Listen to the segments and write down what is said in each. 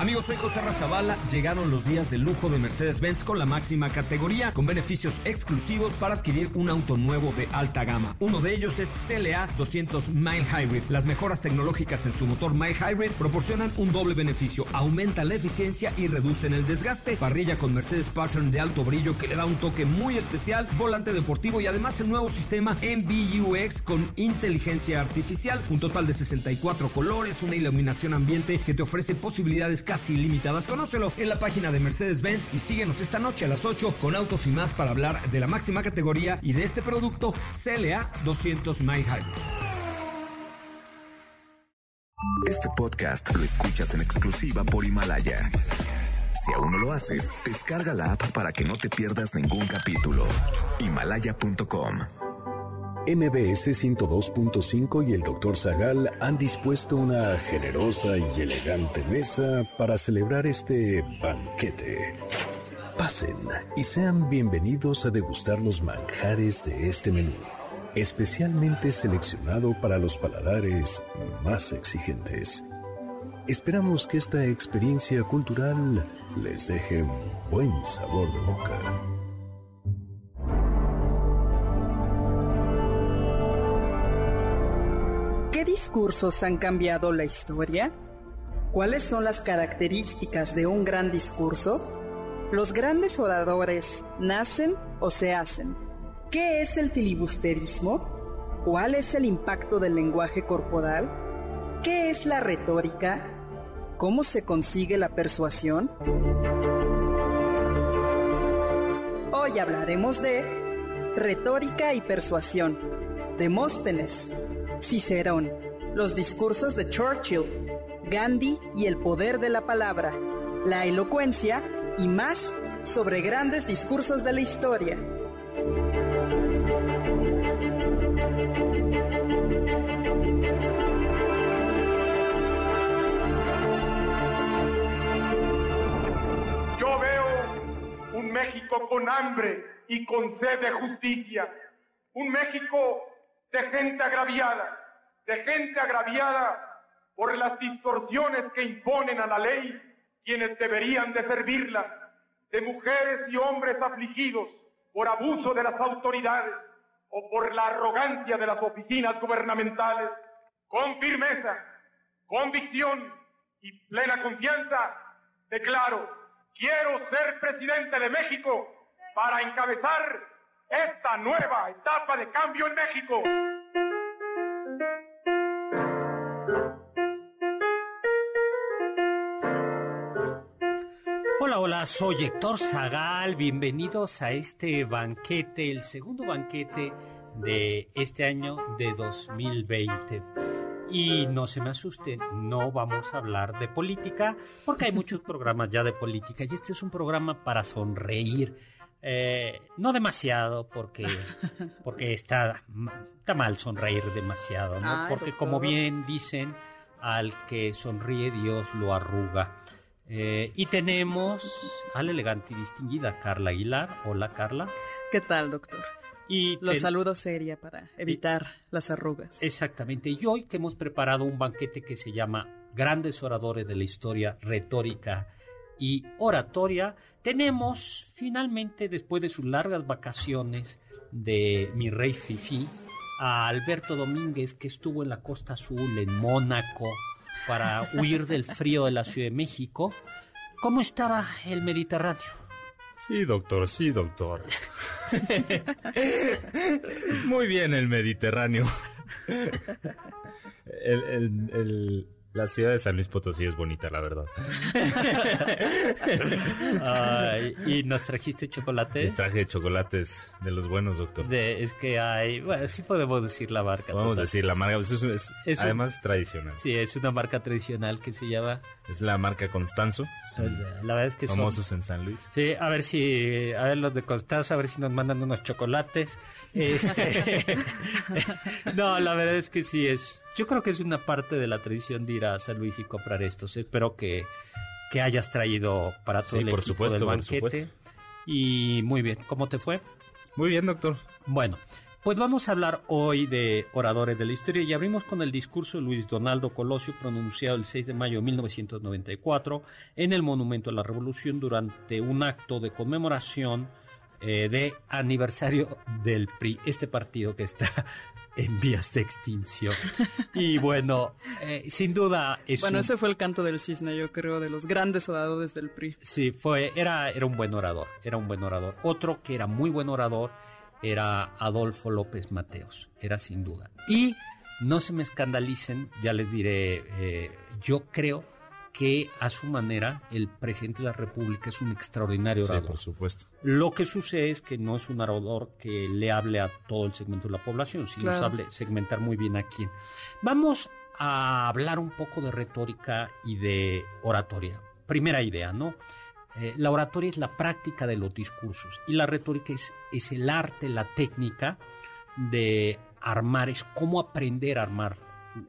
Amigos, soy José Razabala. Llegaron los días de lujo de Mercedes-Benz con la máxima categoría, con beneficios exclusivos para adquirir un auto nuevo de alta gama. Uno de ellos es CLA 200 Mile Hybrid. Las mejoras tecnológicas en su motor Mile Hybrid proporcionan un doble beneficio. Aumentan la eficiencia y reducen el desgaste. Parrilla con Mercedes Pattern de alto brillo que le da un toque muy especial. Volante deportivo y además el nuevo sistema MBUX con inteligencia artificial. Un total de 64 colores, una iluminación ambiente que te ofrece posibilidades casi ilimitadas. Conócelo en la página de Mercedes-Benz y síguenos esta noche a las 8 con autos y más para hablar de la máxima categoría y de este producto CLA 200 Mile Hybrid. Este podcast lo escuchas en exclusiva por Himalaya. Si aún no lo haces, descarga la app para que no te pierdas ningún capítulo. Himalaya.com MBS 102.5 y el Dr. Zagal han dispuesto una generosa y elegante mesa para celebrar este banquete. Pasen y sean bienvenidos a degustar los manjares de este menú, especialmente seleccionado para los paladares más exigentes. Esperamos que esta experiencia cultural les deje un buen sabor de boca. Discursos han cambiado la historia? ¿Cuáles son las características de un gran discurso? ¿Los grandes oradores nacen o se hacen? ¿Qué es el filibusterismo? ¿Cuál es el impacto del lenguaje corporal? ¿Qué es la retórica? ¿Cómo se consigue la persuasión? Hoy hablaremos de retórica y persuasión, Demóstenes, Cicerón, los discursos de Churchill, Gandhi y el poder de la palabra, la elocuencia y más sobre grandes discursos de la historia. Yo veo un México con hambre y con sed de justicia, un México de gente agraviada, de gente agraviada por las distorsiones que imponen a la ley quienes deberían de servirla, de mujeres y hombres afligidos por abuso de las autoridades o por la arrogancia de las oficinas gubernamentales, con firmeza, convicción y plena confianza, declaro, quiero ser presidente de México para encabezar esta nueva etapa de cambio en México. Hola, hola, soy Héctor Zagal. Bienvenidos a este banquete, el segundo banquete de este año de 2020. Y no se me asusten, no vamos a hablar de política, porque hay muchos programas ya de política y este es un programa para sonreír. Eh, no demasiado, porque, porque está, está mal sonreír demasiado, ¿no? Ay, porque doctor. como bien dicen, al que sonríe Dios lo arruga. Eh, y tenemos a la elegante y distinguida Carla Aguilar. Hola, Carla. ¿Qué tal, doctor? Y Los ten- saludo seria para evitar las arrugas. Exactamente. Y hoy que hemos preparado un banquete que se llama Grandes Oradores de la Historia, Retórica y Oratoria, tenemos finalmente, después de sus largas vacaciones de mi rey Fifi, a Alberto Domínguez, que estuvo en la Costa Azul, en Mónaco, para huir del frío de la Ciudad de México. ¿Cómo estaba el Mediterráneo? Sí, doctor, sí, doctor. Muy bien el Mediterráneo. El- el- el- la ciudad de San Luis Potosí es bonita, la verdad. Ay, ¿Y nos trajiste chocolate? Les traje chocolates de los buenos, doctor. De- es que hay, bueno, sí podemos decir la marca. A total. decir, la marca pues, es, es- Es un- además tradicional. Sí, es una marca tradicional que se llama. Es la marca Constanzo, la verdad es que son. famosos en San Luis. Sí, a ver si, a ver los de Constanza, a ver si nos mandan unos chocolates. Este, no, la verdad es que sí es. Yo creo que es una parte de la tradición de ir a San Luis y comprar estos. Espero que, que hayas traído para todo Sí, el por equipo supuesto, del por banquete. supuesto. Y muy bien, ¿cómo te fue? Muy bien, doctor. Bueno, Pues vamos a hablar hoy de oradores de la historia y abrimos con el discurso de Luis Donaldo Colosio pronunciado el 6 de mayo de 1994 en el Monumento a la Revolución durante un acto de conmemoración eh, de aniversario del PRI, este partido que está en vías de extinción. Y bueno, eh, sin duda es Bueno, un- ese fue el canto del cisne, yo creo, de los grandes oradores del PRI. Sí, fue, era, era un buen orador, era un buen orador. Otro que era muy buen orador era Adolfo López Mateos, era sin duda. Y no se me escandalicen, ya les diré, eh, yo creo que a su manera el presidente de la República es un extraordinario Sí, orador. por supuesto. Lo que sucede es que no es un orador que le hable a todo el segmento de la población, sino Claro. sabe segmentar muy bien a quién. Vamos a hablar un poco de retórica y de oratoria. Primera idea, ¿no? Eh, la oratoria es la práctica de los discursos y la retórica es, es el arte, la técnica de armar, es cómo aprender a armar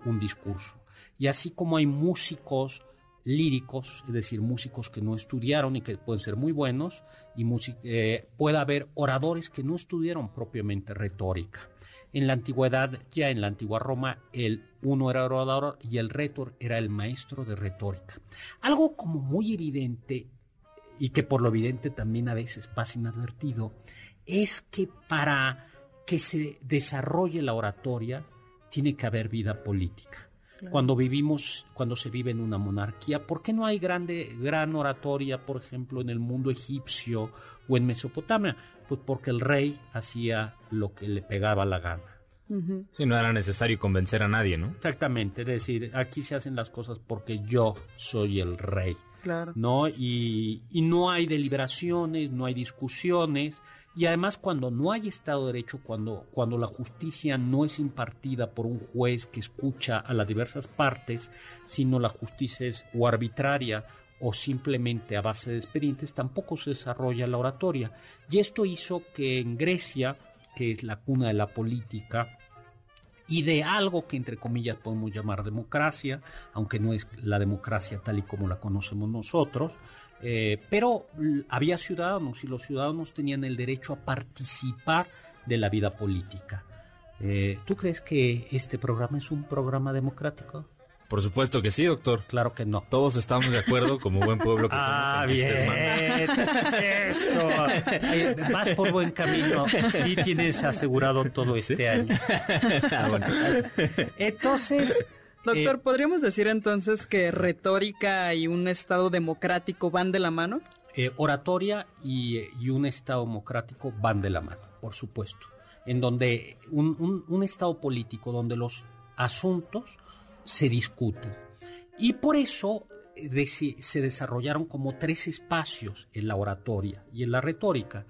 un discurso. Y así como hay músicos líricos, es decir, músicos que no estudiaron y que pueden ser muy buenos, y eh, puede haber oradores que no estudiaron propiamente retórica. En la antigüedad, ya en la antigua Roma, el uno era orador y el retor era el maestro de retórica. Algo como muy evidente y que por lo evidente también a veces pasa inadvertido, es que para que se desarrolle la oratoria tiene que haber vida política. Cuando vivimos, cuando se vive en una monarquía, ¿por qué no hay grande, gran oratoria, por ejemplo, en el mundo egipcio o en Mesopotamia? Pues porque el rey hacía lo que le pegaba la gana. Ujú. Sí, no era necesario convencer a nadie, ¿no? Exactamente, es decir, aquí se hacen las cosas porque yo soy el rey. Claro. ¿no? Y, y no hay deliberaciones, no hay discusiones, y además cuando no hay Estado de Derecho, cuando, cuando la justicia no es impartida por un juez que escucha a las diversas partes, sino la justicia es o arbitraria o simplemente a base de expedientes, tampoco se desarrolla la oratoria. Y esto hizo que en Grecia, que es la cuna de la política, y de algo que entre comillas podemos llamar democracia, aunque no es la democracia tal y como la conocemos nosotros, eh, pero había ciudadanos y los ciudadanos tenían el derecho a participar de la vida política. Eh, ¿Tú crees que este programa es un programa democrático? Por supuesto que sí, doctor. Claro que no. Todos estamos de acuerdo como buen pueblo que somos. Ah, en bien. Eso. Eh, vas por buen camino. Sí tienes asegurado todo este año. Ah, bueno. Entonces, Doctor, Eh, ¿podríamos decir entonces que retórica y un Estado democrático van de la mano? eh, oratoria y, y un Estado democrático van de la mano, por supuesto. En donde un, un- un Estado político donde los asuntos se discuten. Y por eso eh, se desarrollaron como tres espacios en la oratoria y en la retórica.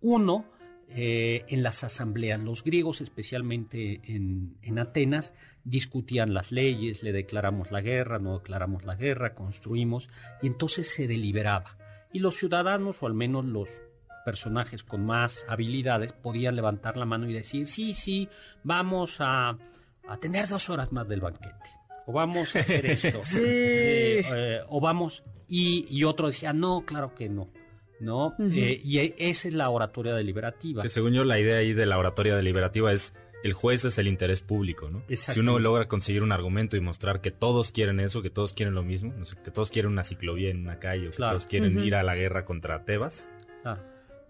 Uno, eh, en las asambleas. Los griegos, especialmente en, en Atenas, discutían las leyes, le declaramos la guerra, no declaramos la guerra, construimos, y entonces se deliberaba. Y los ciudadanos, o al menos los personajes con más habilidades, podían levantar la mano y decir, sí, sí, vamos a, a tener dos horas más del banquete. O vamos a hacer esto. Sí. eh, o vamos. Y, y otro decía, no, claro que no. ¿No? Eh, y e- esa es la oratoria deliberativa. Que según yo, la idea ahí de la oratoria deliberativa es el juez es el interés público, ¿no? Si uno logra conseguir un argumento y mostrar que todos quieren eso, que todos quieren lo mismo, no sé, que todos quieren una ciclovía en una calle, o que Claro. todos quieren ir a la guerra contra Tebas.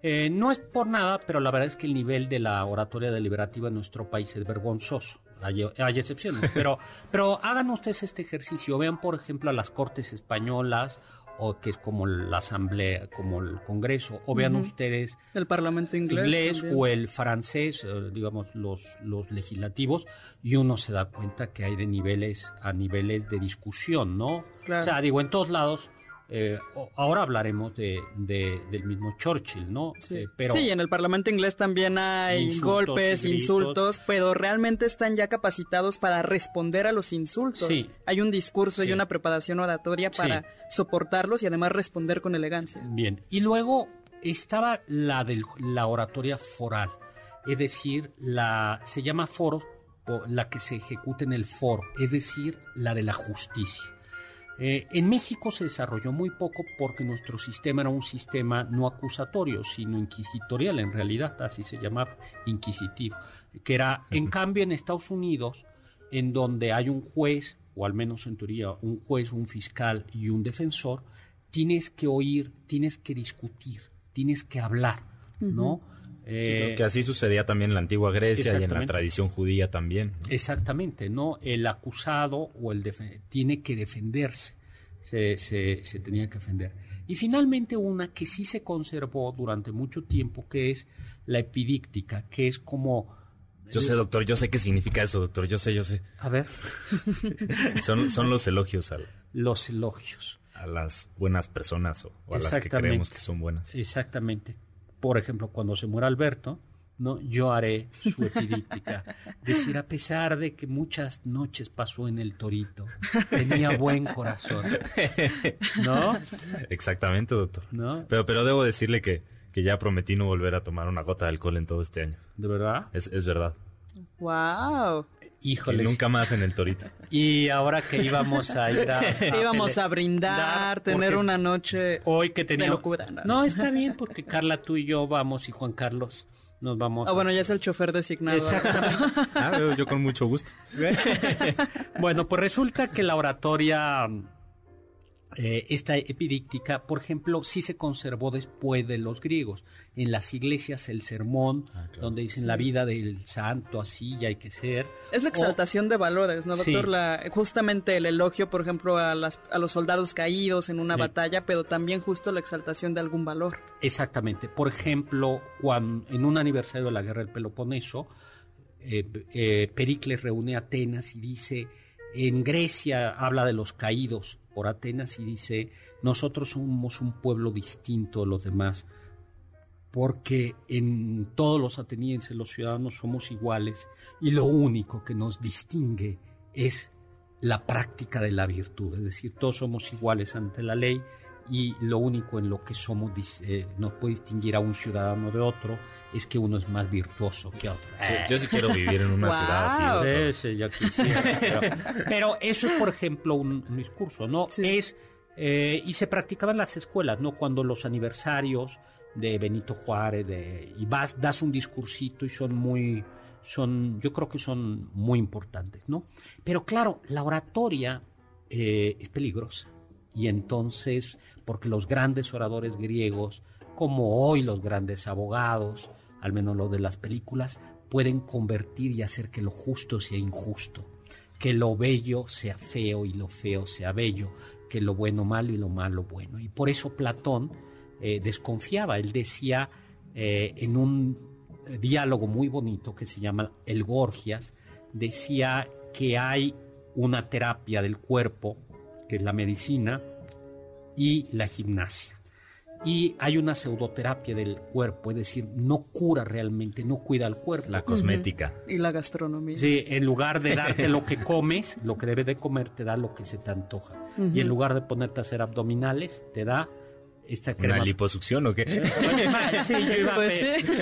Eh, no es por nada, pero la verdad es que el nivel de la oratoria deliberativa en nuestro país es vergonzoso. Hay, hay excepciones, pero, pero hagan ustedes este ejercicio. Vean, por ejemplo, a las Cortes Españolas, o que es como la Asamblea, como el Congreso, o vean ustedes El Parlamento inglés. inglés o el francés, eh, digamos, los, los legislativos, y uno se da cuenta que hay de niveles a niveles de discusión, ¿no? Claro. O sea, digo, en todos lados, eh, o- ahora hablaremos de, de- del mismo Churchill, ¿no? Sí. Eh, pero Sí, en el Parlamento inglés también hay Insultos golpes, gritos. insultos, pero realmente están ya capacitados para responder a los insultos. Sí. Hay un discurso Sí. y una preparación oratoria Sí. para soportarlos y además responder con elegancia. Bien, y luego estaba la de la oratoria foral, es decir, la se llama foro, o la que se ejecuta en el foro, es decir, la de la justicia. Eh, en México se desarrolló muy poco porque nuestro sistema era un sistema no acusatorio, sino inquisitorial en realidad, así se llamaba, inquisitivo, que era, en cambio, en Estados Unidos, en donde hay un juez, o al menos en teoría un juez, un fiscal y un defensor, tienes que oír, tienes que discutir, tienes que hablar, ¿no? Eh, que así sucedía también en la antigua Grecia y en la tradición judía también. ¿no? Exactamente, ¿no? El acusado o el tiene que defenderse, se, se- se tenía que defender. Y finalmente una que sí se conservó durante mucho tiempo, que es la epidíctica, que es como... Yo sé, doctor, yo sé qué significa eso, doctor, yo sé, yo sé. A ver, Son, son los elogios al- los elogios. a las buenas personas o, o a las que creemos que son buenas. Exactamente. Por ejemplo, cuando se muera Alberto, ¿no? Yo haré su epidíptica. Decir, a pesar de que muchas noches pasó en el torito, tenía buen corazón. ¿No? Exactamente, doctor. ¿No? Pero, pero debo decirle que, que ya prometí no volver a tomar una gota de alcohol en todo este año. ¿De verdad? Es, es verdad. ¡Wow! Híjole. nunca más en el torito. Y ahora que íbamos a ir a... Íbamos a brindar, dar, tener una noche Hoy que teníamos... locura, ¿no? No, está bien, porque Carla, tú y yo vamos y Juan Carlos nos vamos... Ah, bueno, ya es el chofer designado. Exactamente. Ah, yo- yo con mucho gusto. bueno, pues resulta que la oratoria, eh, esta epidíctica, por ejemplo, sí se conservó después de los griegos. En las iglesias el sermón, Ah, claro. donde dicen la vida del santo, así ya hay que ser. Es la exaltación de valores, ¿no, doctor? Sí. La, justamente el elogio, por ejemplo, a, las, a los soldados caídos en una Sí. batalla, pero también justo la exaltación de algún valor. Exactamente. Por ejemplo, cuando, en un aniversario de la guerra del Peloponeso, eh, eh, Pericles reúne a Atenas y dice, en Grecia habla de los caídos por Atenas y dice, nosotros somos un pueblo distinto de los demás, porque en todos los atenienses, los ciudadanos somos iguales y lo único que nos distingue es la práctica de la virtud, es decir, todos somos iguales ante la ley y lo único en lo que somos eh, nos puede distinguir a un ciudadano de otro es que uno es más virtuoso que otro. Sí, yo sí quiero vivir en una Wow. ciudad así. Sí, sí, yo quisiera. Pero, pero eso es, por ejemplo, un, un discurso, ¿no? Sí. Es, eh, y se practicaba en las escuelas, ¿no? Cuando los aniversarios de Benito Juárez, de, y vas, das un discursito y son muy, son, yo creo que son muy importantes, ¿no? Pero claro, la oratoria eh, es peligrosa. Y entonces, porque los grandes oradores griegos, como hoy los grandes abogados, al menos los de las películas, pueden convertir y hacer que lo justo sea injusto, que lo bello sea feo y lo feo sea bello, que lo bueno malo y lo malo bueno. Y por eso Platón eh, desconfiaba, él decía eh, en un diálogo muy bonito que se llama El Gorgias, decía que hay una terapia del cuerpo, que es la medicina, y la gimnasia. Y hay una pseudoterapia del cuerpo, es decir, no cura realmente, no cuida al cuerpo. La cosmética. Y la gastronomía. Sí, en lugar de darte lo que comes, lo que debes de comer, te da lo que se te antoja. Y en lugar de ponerte a hacer abdominales, te da esta crema. ¿Una liposucción o qué? Sí, yo iba a Pues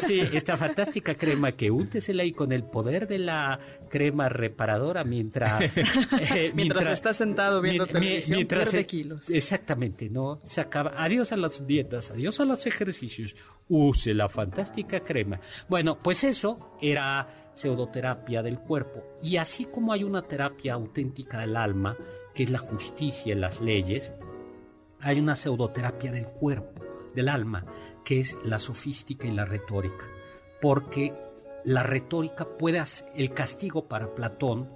sí, esta fantástica crema que úntesela ahí con el poder de la crema reparadora mientras... eh, Mientras estás sentado viendo mi- televisión, mientras pierde kilos. Exactamente, ¿no? Se acaba. Adiós a las dietas, adiós a los ejercicios. Use la fantástica crema. Bueno, pues eso era pseudoterapia del cuerpo. Y así como hay una terapia auténtica del alma, que es la justicia en las leyes, hay una pseudoterapia del cuerpo, del alma, que es la sofística y la retórica. Porque la retórica puede el castigo para Platón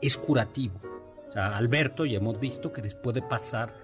es curativo. O sea, Alberto ya hemos visto que después de pasar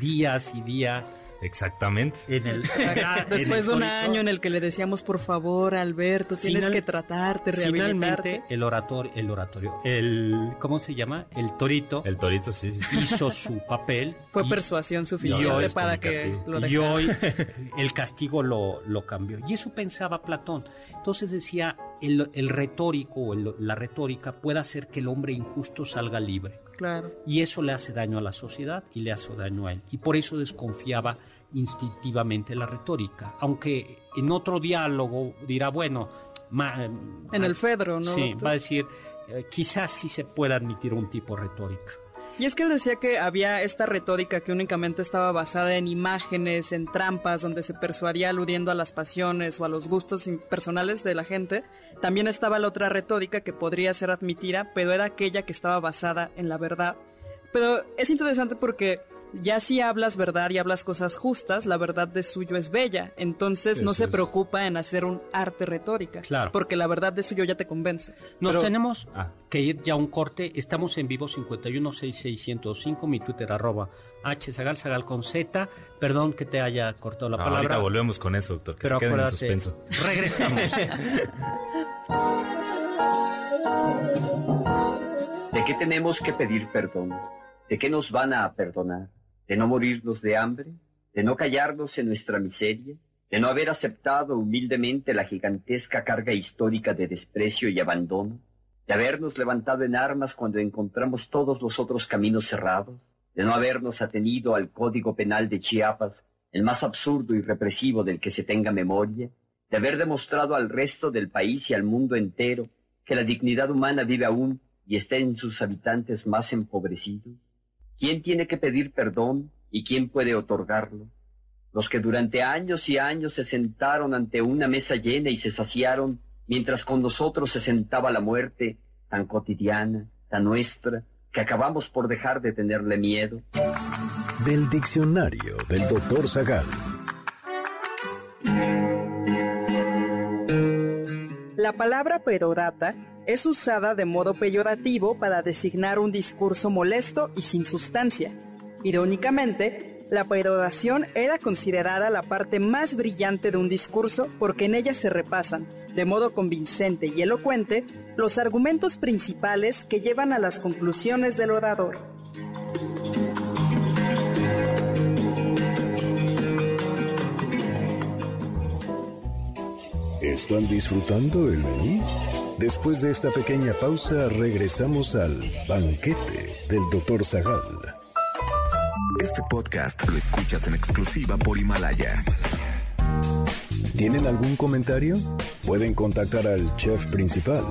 días y días Exactamente. en el ya en Después el de un torito, año en el que le decíamos, por favor, Alberto, tienes Final- que tratarte, rehabilitarte. finalmente el oratorio, el oratorio, el ¿cómo se llama? El torito El torito, sí, sí. sí. hizo su papel. Fue y- persuasión Y suficiente para que lo y dejara. hoy el castigo lo, lo cambió. Y eso pensaba Platón. Entonces decía, el, el retórico o el- la retórica puede hacer que el hombre injusto salga libre. Claro. Y eso le hace daño a la sociedad y le hace daño a él. Y por eso desconfiaba instintivamente la retórica. Aunque en otro diálogo dirá, bueno, ma- En el Fedro, ¿no? Sí, va a decir, eh, quizás sí se pueda admitir un tipo de retórica. Y es que él decía que había esta retórica que únicamente estaba basada en imágenes, en trampas, donde se persuadía aludiendo a las pasiones o a los gustos personales de la gente. También estaba la otra retórica que podría ser admitida, pero era aquella que estaba basada en la verdad. Pero es interesante porque ya si hablas verdad y hablas cosas justas, la verdad de suyo es bella. Entonces no se preocupa en hacer un arte retórica. Claro. Porque la verdad de suyo ya te convence. Nos tenemos ah. que ir ya a un corte. Estamos en vivo 5166105, mi Twitter arroba H Sagal, Sagal con Z. Perdón que te haya cortado la palabra. Ahorita volvemos con eso, doctor. Que Pero se en suspenso. Regresamos. ¿De qué tenemos que pedir perdón? ¿De qué nos van a perdonar? ¿De no morirnos de hambre? ¿De no callarnos en nuestra miseria? ¿De no haber aceptado humildemente la gigantesca carga histórica de desprecio y abandono? ¿De habernos levantado en armas cuando encontramos todos los otros caminos cerrados? ¿De no habernos atenido al Código Penal de Chiapas, el más absurdo y represivo del que se tenga memoria? ¿De haber demostrado al resto del país y al mundo entero que la dignidad humana vive aún y está en sus habitantes más empobrecidos? ¿Quién tiene que pedir perdón y quién puede otorgarlo? Los que durante años y años se sentaron ante una mesa llena y se saciaron, mientras con nosotros se sentaba la muerte, tan cotidiana, tan nuestra, que acabamos por dejar de tenerle miedo. Del diccionario del doctor Zagal. La palabra perorata es usada de modo peyorativo para designar un discurso molesto y sin sustancia. Irónicamente, la peroración era considerada la parte más brillante de un discurso porque en ella se repasan, de modo convincente y elocuente, los argumentos principales que llevan a las conclusiones del orador. ¿Están disfrutando el menú? Después de esta pequeña pausa, regresamos al banquete del Dr. Zagal. Este podcast lo escuchas en exclusiva por Himalaya. ¿Tienen algún comentario? Pueden contactar al chef principal,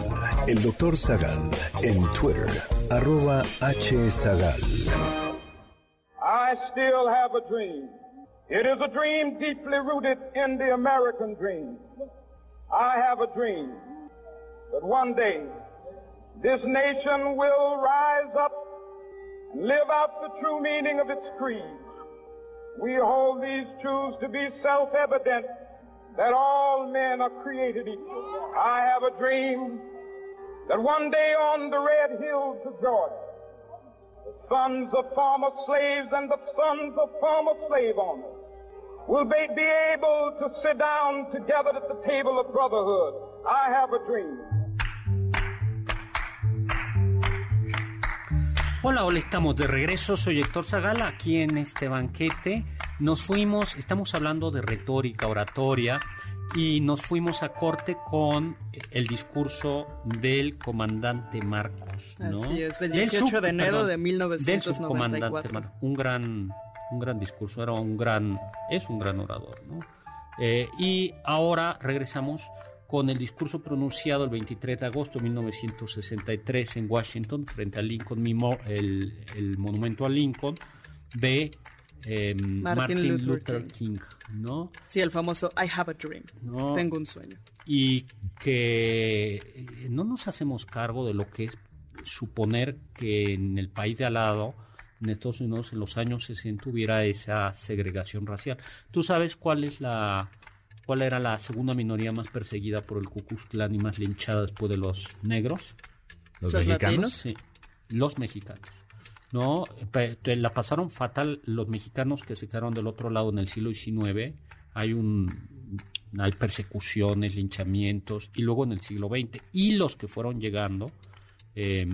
el Dr. Zagal, en Twitter, arroba hzagal. I still have a dream. It is a dream deeply rooted in the American dream. I have a dream that one day this nation will rise up and live out the true meaning of its creed. We hold these truths to be self-evident that all men are created equal. I have a dream that one day on the red hills of Georgia, the sons of former slaves and the sons of former slave owners will be, be able to sit down together at the table of brotherhood. I have a dream. Hola, hola, estamos de regreso. Soy Héctor Zagala, aquí en este banquete. Nos fuimos, estamos hablando de retórica, oratoria, y nos fuimos a corte con el discurso del comandante Marcos. ¿no? Así es, del 18 de enero perdón, de 1994. Del subcomandante Marcos. Un gran, un gran discurso, era un gran, es un gran orador. ¿no? Eh, y ahora regresamos con el discurso pronunciado el 23 de agosto de 1963 en Washington frente al Lincoln el, el monumento a Lincoln de eh, Martin, Martin, Luther, Luther King. King. ¿no? Sí, el famoso I have a dream. No. Tengo un sueño. Y que eh, no nos hacemos cargo de lo que es suponer que en el país de al lado, en Estados Unidos, en los años 60 hubiera esa segregación racial. ¿Tú sabes cuál es la cuál era la segunda minoría más perseguida por el Ku Klux Klan y más linchada después de los negros? ¿Los, ¿Los mexicanos? Sí, los mexicanos. No, la pasaron fatal los mexicanos que se quedaron del otro lado en el siglo XIX. Hay un hay persecuciones, linchamientos y luego en el siglo XX y los que fueron llegando eh,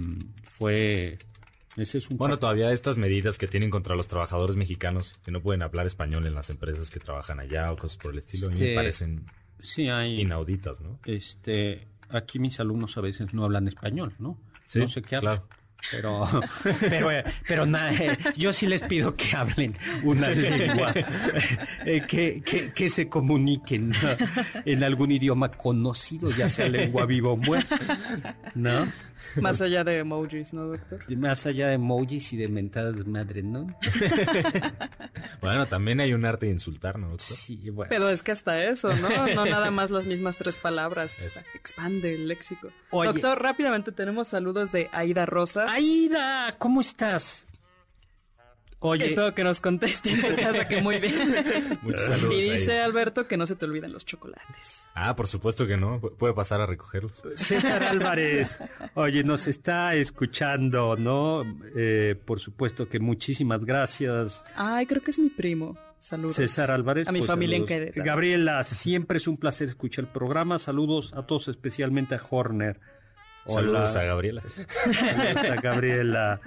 fue ese es un Bueno, todavía estas medidas que tienen contra los trabajadores mexicanos que no pueden hablar español en las empresas que trabajan allá o cosas por el estilo, a mí me parecen sí hay inauditas, ¿no? este aquí mis alumnos a veces no hablan español, ¿no? Sí, no sé qué hablan. Pero pero pero nada, eh, yo sí les pido que hablen una lengua eh, que, que, que, se comuniquen en algún idioma conocido ya sea lengua viva o muerta no más allá de emojis, ¿no, doctor? Más allá de emojis y de mentadas madre, ¿no? bueno, también hay un arte de insultar, ¿no, doctor? Sí, bueno. Pero es que hasta eso, ¿no? No nada más las mismas tres palabras. Expande el léxico. Doctor, rápidamente tenemos saludos de Aida Rosas. Aida, ¿cómo estás? Oye. Espero que nos contesten en casa, que muy bien. Muchos saludos. Y dice Alberto que no se te olviden los chocolates. Ah, por supuesto que no. Puede pasar a recogerlos. César Álvarez, oye, nos está escuchando, ¿no? Eh, por supuesto que muchísimas gracias. Ay, creo que es mi primo. Saludos. César Álvarez. A mi pues, familia en Querétaro. Gabriela, siempre es un placer escuchar el programa. Saludos a todos, especialmente a Horner. Saludos a Gabriela. Saludos a Gabriela.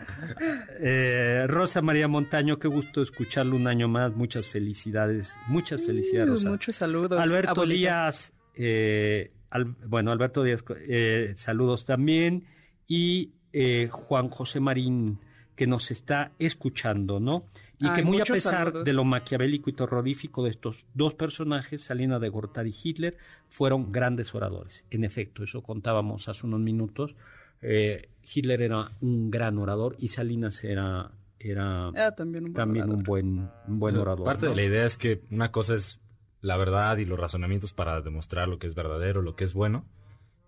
Eh, Rosa María Montaño, qué gusto escucharlo un año más. Muchas felicidades. Muchas felicidades, Rosa. Muchos saludos. Alberto Díaz, eh, bueno, Alberto Díaz, eh, saludos también. Y Juan José Marín, que nos está escuchando, ¿no? Y que muy a pesar de lo maquiavélico y terrorífico de estos dos personajes, Salina de Gortari y Hitler, fueron grandes oradores. En efecto, eso contábamos hace unos minutos. Eh, Hitler era un gran orador y Salinas era, era, también, un buen, un buen, orador. Parte de la idea es que una cosa es la verdad y los razonamientos para demostrar lo que es verdadero, lo que es bueno,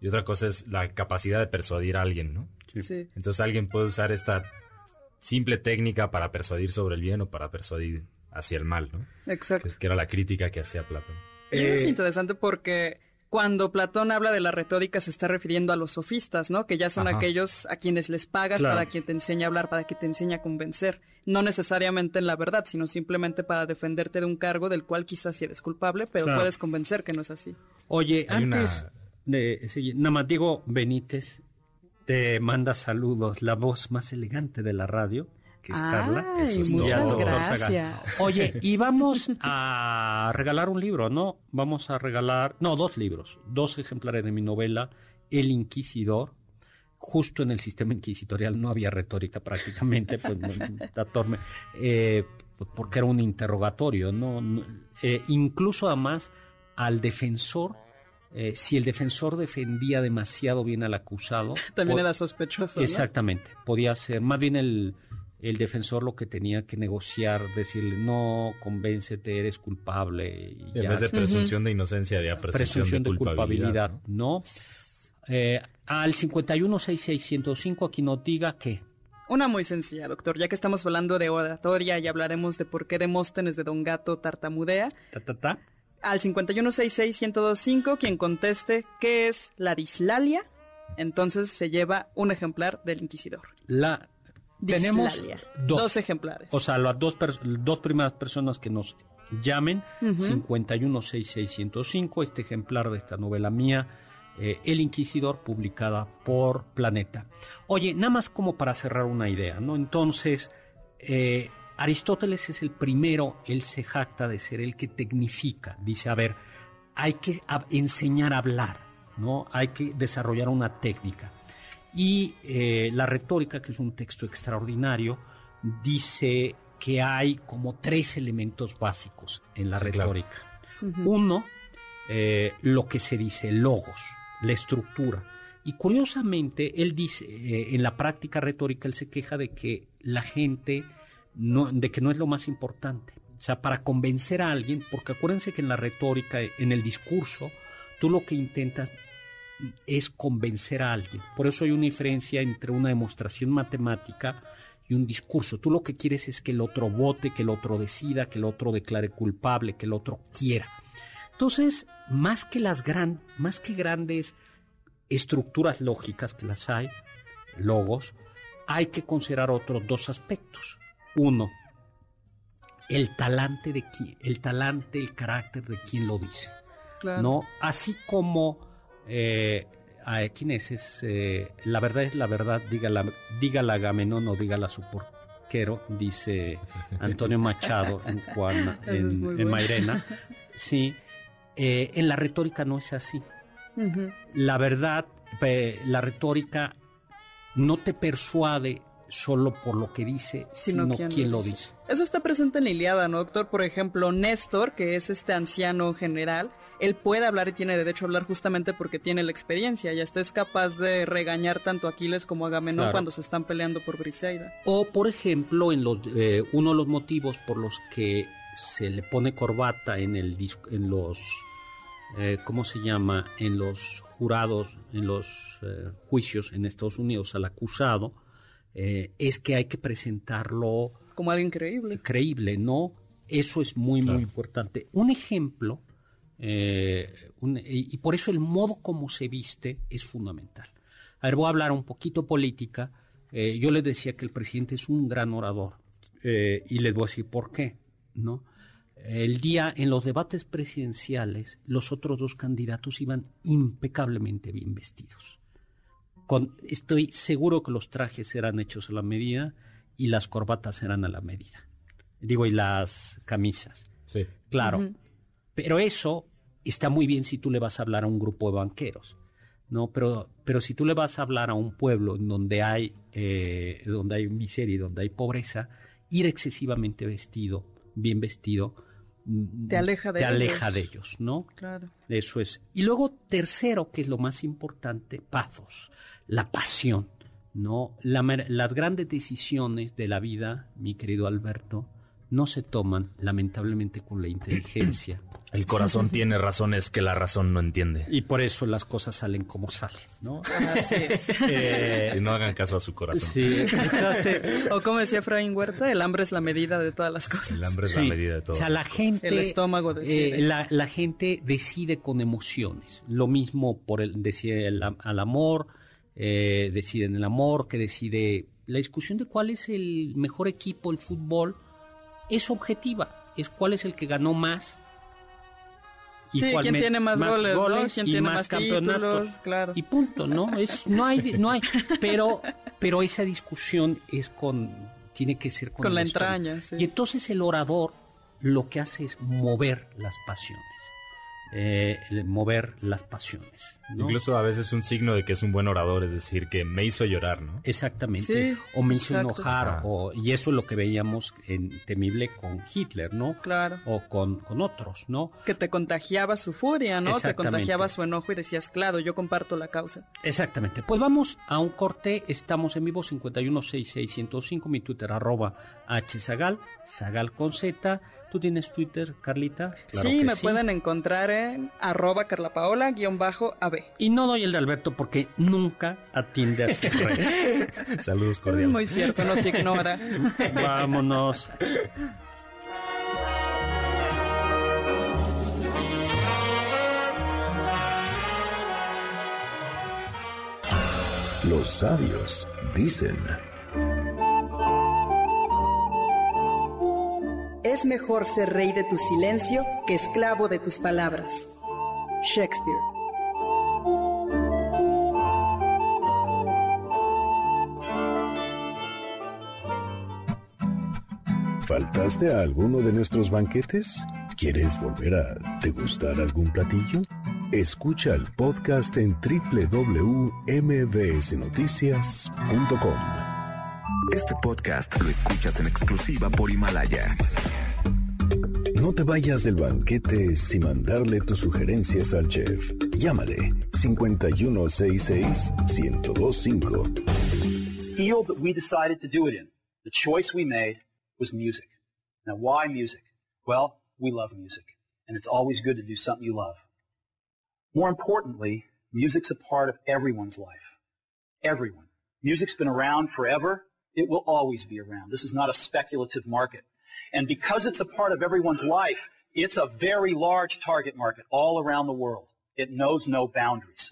y otra cosa es la capacidad de persuadir a alguien, ¿no? Sí. Entonces alguien puede usar esta simple técnica para persuadir sobre el bien o para persuadir hacia el mal, ¿no? Exacto. Que, era la crítica que hacía Platón. Y es eh, interesante porque cuando Platón habla de la retórica se está refiriendo a los sofistas, ¿no? Que ya son aquellos a quienes les pagas para que te enseñe a hablar, para que te enseñe a convencer. No necesariamente en la verdad, sino simplemente para defenderte de un cargo del cual quizás sí eres culpable, pero puedes convencer que no es así. Oye, antes de... Nada más digo Benítez, te manda saludos la voz más elegante de la radio, que es Carla. Eso es muchas gracias. Oye, y vamos a regalar un libro, ¿no? Vamos a regalar, no, dos libros, dos ejemplares de mi novela, El Inquisidor. Justo en el sistema inquisitorial no había retórica prácticamente, pues, eh, porque era un interrogatorio, ¿no? Eh, incluso además al defensor eh, si el defensor defendía demasiado bien al acusado. También era sospechoso. Exactamente. Podía ser más bien el, el, defensor lo que tenía que negociar, decirle, no, convéncete, eres culpable. Y en vez de presunción de inocencia, había presunción, de, culpabilidad. ¿no? Eh, al 5166105 aquí nos diga que... Una muy sencilla, doctor, ya que estamos hablando de oratoria y hablaremos de por qué Demóstenes de Don Gato tartamudea. Ta, ta, ta al 5166125 quien conteste qué es la dislalia, entonces se lleva un ejemplar del Inquisidor. La tenemos dos, ejemplares. O sea, las dos, dos primeras personas que nos llamen, 5166105, este ejemplar de esta novela mía, eh, El Inquisidor, publicada por Planeta. Oye, nada más como para cerrar una idea, ¿no? Entonces, eh, Aristóteles es el primero, él se jacta de ser el que tecnifica. Dice, a ver, hay que enseñar a hablar, ¿no? Hay que desarrollar una técnica. Y eh, la retórica, que es un texto extraordinario, dice que hay como tres elementos básicos en la retórica. Uno, eh, lo que se dice logos, la estructura. Y curiosamente, él dice, eh, en la práctica retórica, él se queja de que la gente de que no es lo más importante. O sea, para convencer a alguien, porque acuérdense que en la retórica, en el discurso, tú lo que intentas es convencer a alguien. Por eso hay una diferencia entre una demostración matemática y un discurso. Tú lo que quieres es que el otro vote, que el otro decida, que el otro declare culpable, que el otro quiera. Entonces, más que las gran, más que grandes estructuras lógicas que las hay, logos, hay que considerar otros dos aspectos. Uno, el talante de quién, el talante, el carácter de quien lo dice. ¿No? Así como eh, ¿quién es? es eh, la verdad es la verdad, dígala, dígala Agamenón o dígala su porquero, dice Antonio Machado en Juan, en, Mairena. Sí, eh, en la retórica no es así. La verdad, la retórica no te persuade solo por lo que dice, sino, quién, lo dice. Eso está presente en la Iliada, ¿no, doctor? Por ejemplo, Néstor, que es este anciano general, él puede hablar y tiene derecho a hablar justamente porque tiene la experiencia y hasta es capaz de regañar tanto a Aquiles como a Agamenón cuando se están peleando por Briseida. O, por ejemplo, en los, eh, uno de los motivos por los que se le pone corbata en, el, en los, eh, ¿cómo se llama? En los jurados, en los eh, juicios en Estados Unidos al acusado, es que hay que presentarlo como alguien creíble. Creíble, ¿no? Eso es muy, muy importante. Un ejemplo eh, y por eso el modo como se viste es fundamental. A ver, voy a hablar un poquito política. Eh, yo les decía que el presidente es un gran orador eh, y les voy a decir por qué. ¿no? El día en los debates presidenciales, los otros dos candidatos iban impecablemente bien vestidos. Con, estoy seguro que los trajes eran hechos a la medida y las corbatas eran a la medida. Digo, y las camisas. Sí. Claro. Pero eso está muy bien si tú le vas a hablar a un grupo de banqueros, ¿no? Pero, pero si tú le vas a hablar a un pueblo en donde hay, eh, donde hay miseria y donde hay pobreza, ir excesivamente vestido, bien vestido, te aleja de te ellos. aleja de ellos, ¿no? Claro. Eso es. Y luego, tercero, que es lo más importante, pathos, la pasión, ¿no? las grandes decisiones de la vida, mi querido Alberto, no se toman, lamentablemente, con la inteligencia. El corazón tiene razones que la razón no entiende. Y por eso las cosas salen como salen, ¿no? Eh, si no hagan caso a su corazón. Sí, o como decía Fraín Huerta, el hambre es la medida de todas las cosas. El hambre es la medida de todo. O sea, la gente... El estómago decide. Eh, la, gente decide con emociones. Lo mismo por el, decide al amor, eh, decide en el amor, que decide... La discusión de cuál es el mejor equipo, el fútbol es objetiva, es cuál es el que ganó más. Y sí, quién tiene más, goles, ¿Quién y tiene más, campeonatos, claro. Y punto, ¿no? Es, no hay, no hay, pero, pero esa discusión es con, tiene que ser con, con la entraña. Sí. Y entonces el orador lo que hace es mover las pasiones eh, mover las pasiones. Incluso a veces un signo de que es un buen orador, es decir, que me hizo llorar, ¿no? Exactamente. o me hizo enojar, o, y eso es lo que veíamos en Temible con Hitler, ¿no? Claro. O con, con otros, ¿no? Que te contagiaba su furia, ¿no? Te contagiaba su enojo y decías, claro, yo comparto la causa. Exactamente. Pues vamos a un corte, estamos en vivo 5166105, mi Twitter arroba hzagal, zagal con z ¿Tú tienes Twitter, Carlita? sí, me pueden encontrar en arroba carlapaola-ab. Y no doy el de Alberto porque nunca atiende a su red. Saludos cordiales. Muy cierto, no se ignora. Vámonos. Los sabios dicen... Es mejor ser rey de tu silencio que esclavo de tus palabras. Shakespeare. ¿Faltaste a alguno de nuestros banquetes? ¿Quieres volver a degustar algún platillo? Escucha el podcast en www.mbsnoticias.com. Este podcast lo escuchas en exclusiva por Himalaya. No te vayas del banquete sin mandarle tus sugerencias al chef. Llámale 5166-1025. Field that we decided to do it in, the choice we made was music. Now, why music? Well, we love music, and it's always good to do something you love. More importantly, music's a part of everyone's life. Everyone. Music's been around forever. It will always be around. This is not a speculative market. And because it's a part of everyone's life, it's a very large target market all around the world. It knows no boundaries.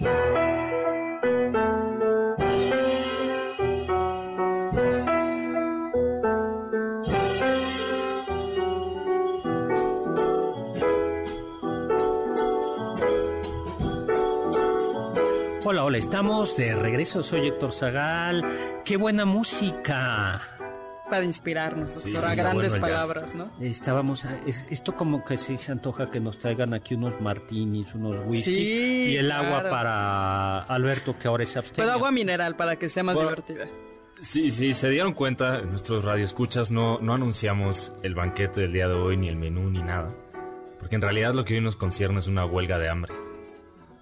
Hola, hola, estamos de regreso. Soy Héctor Zagal. ¡Qué buena música! Para inspirarnos, Sí, doctor, a grandes bueno palabras, ¿no? Estábamos, a- es- esto como que sí se antoja que nos traigan aquí unos martinis, unos whiskies Sí, y el agua para Alberto que ahora es abstemio. Pero agua mineral para que sea más Bueno, divertida. Sí, sí, se dieron cuenta, nuestros radioescuchas no, no anunciamos el banquete del día de hoy, ni el menú, ni nada. Porque en realidad lo que hoy nos concierne es una huelga de hambre.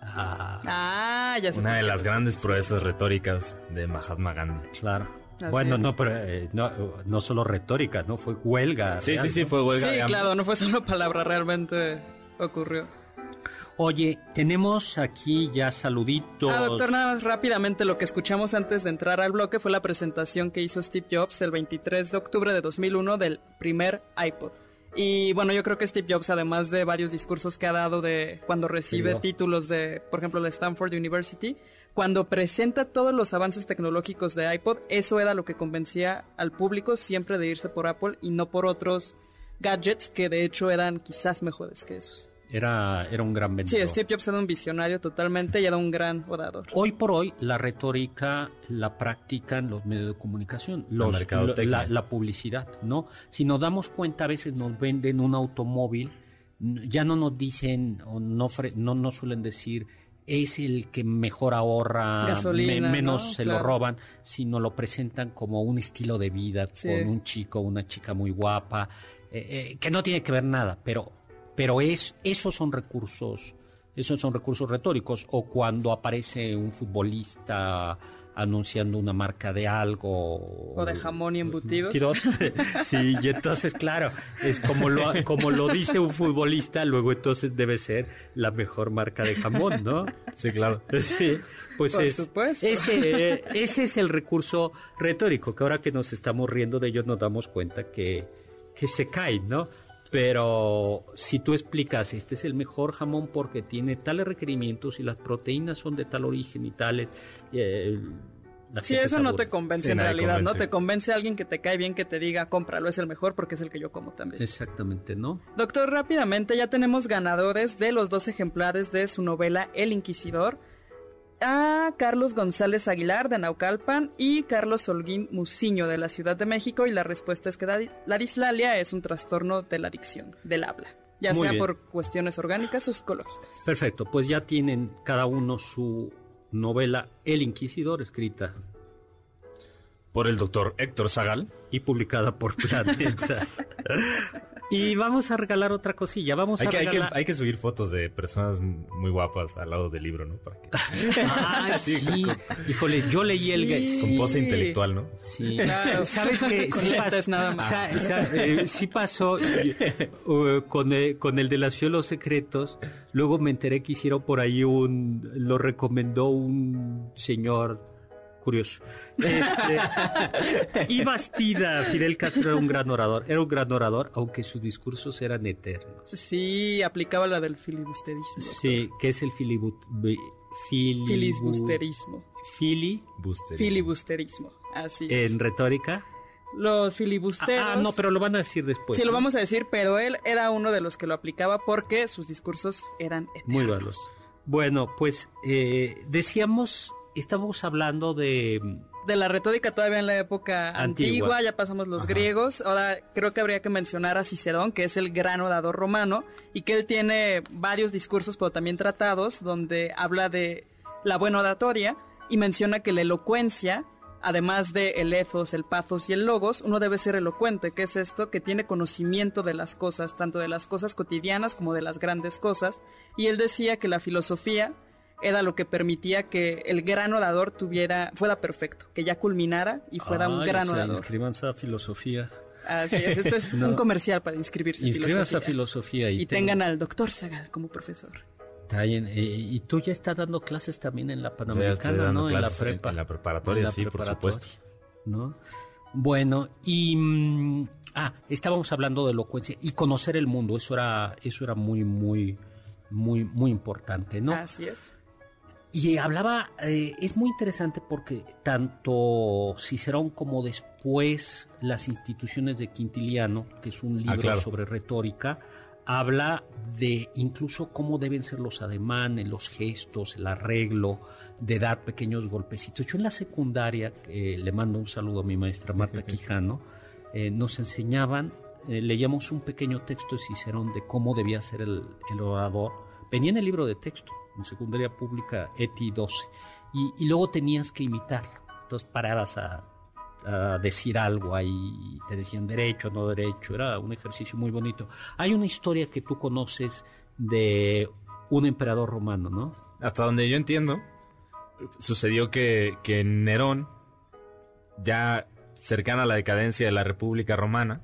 Ah, Ah, ya se Una de las grandes proezas retóricas de Mahatma Gandhi. claro. Así bueno, es. no, pero eh, no, no solo retórica, no fue huelga. Sí, real, sí, sí, fue huelga Sí, claro, no fue solo palabra, realmente ocurrió. Oye, tenemos aquí ya saluditos. Ah, doctor, nada más rápidamente lo que escuchamos antes de entrar al bloque fue la presentación que hizo Steve Jobs el 23 de octubre de 2001 del primer iPod. Y bueno, yo creo que Steve Jobs, además de varios discursos que ha dado de cuando recibe Sí, títulos de, por ejemplo, la Stanford University, cuando presenta todos los avances tecnológicos de iPod, eso era lo que convencía al público siempre de irse por Apple y no por otros gadgets que de hecho eran quizás mejores que esos. Era, era un gran Sí, vendedor. Steve Jobs era un visionario totalmente y era un gran orador. Hoy por hoy la retórica la practican los medios de comunicación, los, la, la publicidad, ¿no? Si nos damos cuenta, a veces nos venden un automóvil, ya no nos dicen o no, no nos suelen decir es el que mejor ahorra, Gasolina, menos ¿no? se Claro. lo roban, sino lo presentan como un estilo de vida Sí. con un chico, una chica muy guapa, eh, eh, que no tiene que ver nada, pero, pero es, esos son recursos esos son recursos retóricos. O cuando aparece un futbolista anunciando una marca de algo. O de jamón y embutidos. Embutidos. Sí, y entonces, claro, es como lo, como lo dice un futbolista, luego entonces debe ser la mejor marca de jamón, ¿no? Sí, claro. Sí, pues Por es, supuesto. Ese, ese es el recurso retórico, que ahora que nos estamos riendo de ellos nos damos cuenta que, que se cae, ¿no? Pero si tú explicas, este es el mejor jamón porque tiene tales requerimientos y las proteínas son de tal origen y tales, eh, Sí, gente eso no te convence Sí, en realidad, ¿no? Te convence alguien que te cae bien que te diga, cómpralo, es el mejor porque es el que yo como también. Exactamente, ¿no? Doctor, rápidamente ya tenemos ganadores de los dos ejemplares de su novela El Inquisidor. A Carlos González Aguilar de Naucalpan y Carlos Holguín Muciño de la Ciudad de México. Y la respuesta es que la, la dislalia es un trastorno de la adicción, del habla. Ya Muy sea bien. por cuestiones orgánicas o psicológicas. Perfecto, pues ya tienen cada uno su novela El Inquisidor, escrita Por el doctor Héctor Zagal. y publicada por Planeta. y vamos a regalar otra cosilla. Vamos Hay a que, hay, que, regalar. hay que subir fotos de personas muy guapas al lado del libro, ¿no? Para que, Ah, sí. Híjole, yo leí el Sí. Gates. con pose intelectual, ¿no? Sí. Claro. ¿Sabes qué? Con Sí, pas- nada más. sa- sa- eh, sí pasó uh, con, el, con el de los cielos secretos. Luego me enteré que hicieron por ahí un... Lo recomendó un señor curioso. Este, y Bastida, Fidel Castro era un gran orador. Era un gran orador, aunque sus discursos eran eternos. Sí, aplicaba la del filibusterismo. Sí, que es el Filibusterismo. Fili Booster. Filibusterismo. Así es. en retórica. Los filibusteros. Ah, no, pero lo van a decir después. Sí, lo vamos a decir, pero él era uno de los que lo aplicaba porque sus discursos eran eternos. Muy buenos. Bueno, pues eh, decíamos, estamos hablando de... De la retórica todavía en la época antigua, Antigua. ya pasamos los Ajá. griegos. Ahora creo que habría que mencionar a Cicerón, que es el gran orador romano, y que él tiene varios discursos, pero también tratados, donde habla de la buena oratoria y menciona que la elocuencia, además de el ethos, el pathos y el logos, uno debe ser elocuente, que es esto, que tiene conocimiento de las cosas, tanto de las cosas cotidianas como de las grandes cosas. Y él decía que la filosofía era lo que permitía que el gran orador tuviera, fuera perfecto, que ya culminara y fuera un gran o sea, orador. Inscríbanse a filosofía. Así es, esto es No. un comercial para inscribirse en Inscríbanse a filosofía. filosofía y, Y tengan al doctor Zagal como profesor. Está bien, eh, y tú ya estás dando clases también en la Panamericana, ¿no? En la clases en- prepa. en la preparatoria, En la sí, por supuesto. ¿no? Bueno, y mm, ah, estábamos hablando de elocuencia y conocer el mundo, eso era, eso era muy, muy, muy, muy importante, ¿no? Así es. Y hablaba, eh, es muy interesante porque tanto Cicerón como después las instituciones de Quintiliano, que es un libro claro. sobre retórica, habla de incluso cómo deben ser los ademanes, los gestos, el arreglo, de dar pequeños golpecitos. Yo en la secundaria, eh, le mando un saludo a mi maestra Marta Quijano, eh, nos enseñaban, eh, leíamos un pequeño texto de Cicerón de cómo debía ser el, el orador. Venía en el libro de texto, en secundaria pública ETI 12, y, y luego tenías que imitar. Entonces parabas a, a decir algo ahí, te decían derecho, no derecho, era un ejercicio muy bonito. Hay una historia que tú conoces de un emperador romano, ¿no? Hasta donde yo entiendo, sucedió que, que Nerón, ya cercana a la decadencia de la República Romana,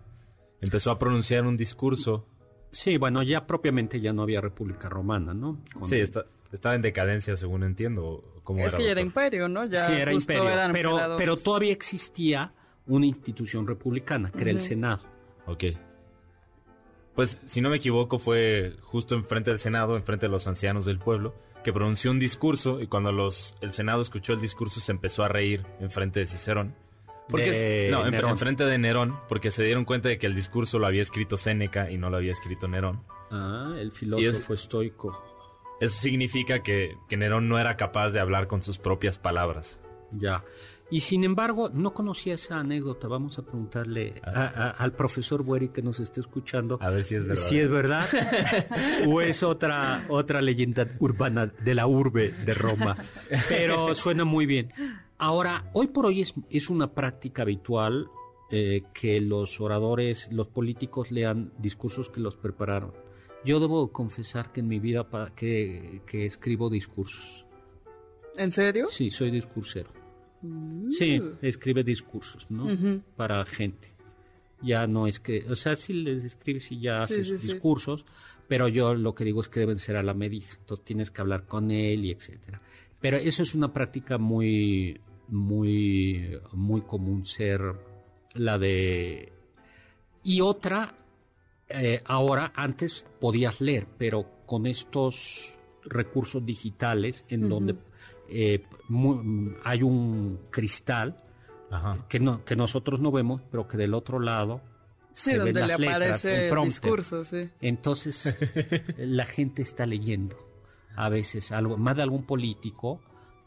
empezó a pronunciar un discurso. Sí, bueno, ya propiamente ya no había República Romana, ¿no? Con- Sí, está- estaba en decadencia, según entiendo. ¿Cómo Es era, que ya era imperio, ¿no? Ya sí, era imperio, eran pero, pero todavía existía una institución republicana, que era el. Senado. Ok. Pues, si no me equivoco, fue justo enfrente del Senado, enfrente de los ancianos del pueblo, que pronunció un discurso y cuando los, el Senado escuchó el discurso se empezó a reír enfrente de Cicerón. Porque De es- no, Nerón. enfrente de Nerón, porque se dieron cuenta de que el discurso lo había escrito Séneca y no lo había escrito Nerón. Ah, el filósofo estoico. Eso significa que, que Nerón no era capaz de hablar con sus propias palabras. Ya. Y sin embargo, no conocía esa anécdota. Vamos a preguntarle a- a- al profesor Bueri que nos esté escuchando A ver si es verdad. si es verdad o es otra, otra leyenda urbana de la urbe de Roma. Pero suena muy bien. Ahora, hoy por hoy es, es una práctica habitual eh, que los oradores, los políticos lean discursos que los prepararon. Yo debo confesar que en mi vida pa- que, que escribo discursos. ¿En serio? Sí, soy discursero. Sí, escribe discursos, ¿no? Para gente. Ya no es que, o sea, sí les escribes y ya Sí, haces sí. discursos, pero yo lo que digo es que deben ser a la medida. Entonces tienes que hablar con él y etcétera. Pero eso es una práctica muy, muy, muy común ser la de... Y otra, eh, ahora antes podías leer, pero con estos recursos digitales en donde eh, mu- hay un cristal Ajá. que, no, que nosotros no vemos, pero que del otro lado Sí, se ven donde le las letras, aparece el el prompter. discurso, sí. Entonces, la gente está leyendo. A veces, algo, más de algún político,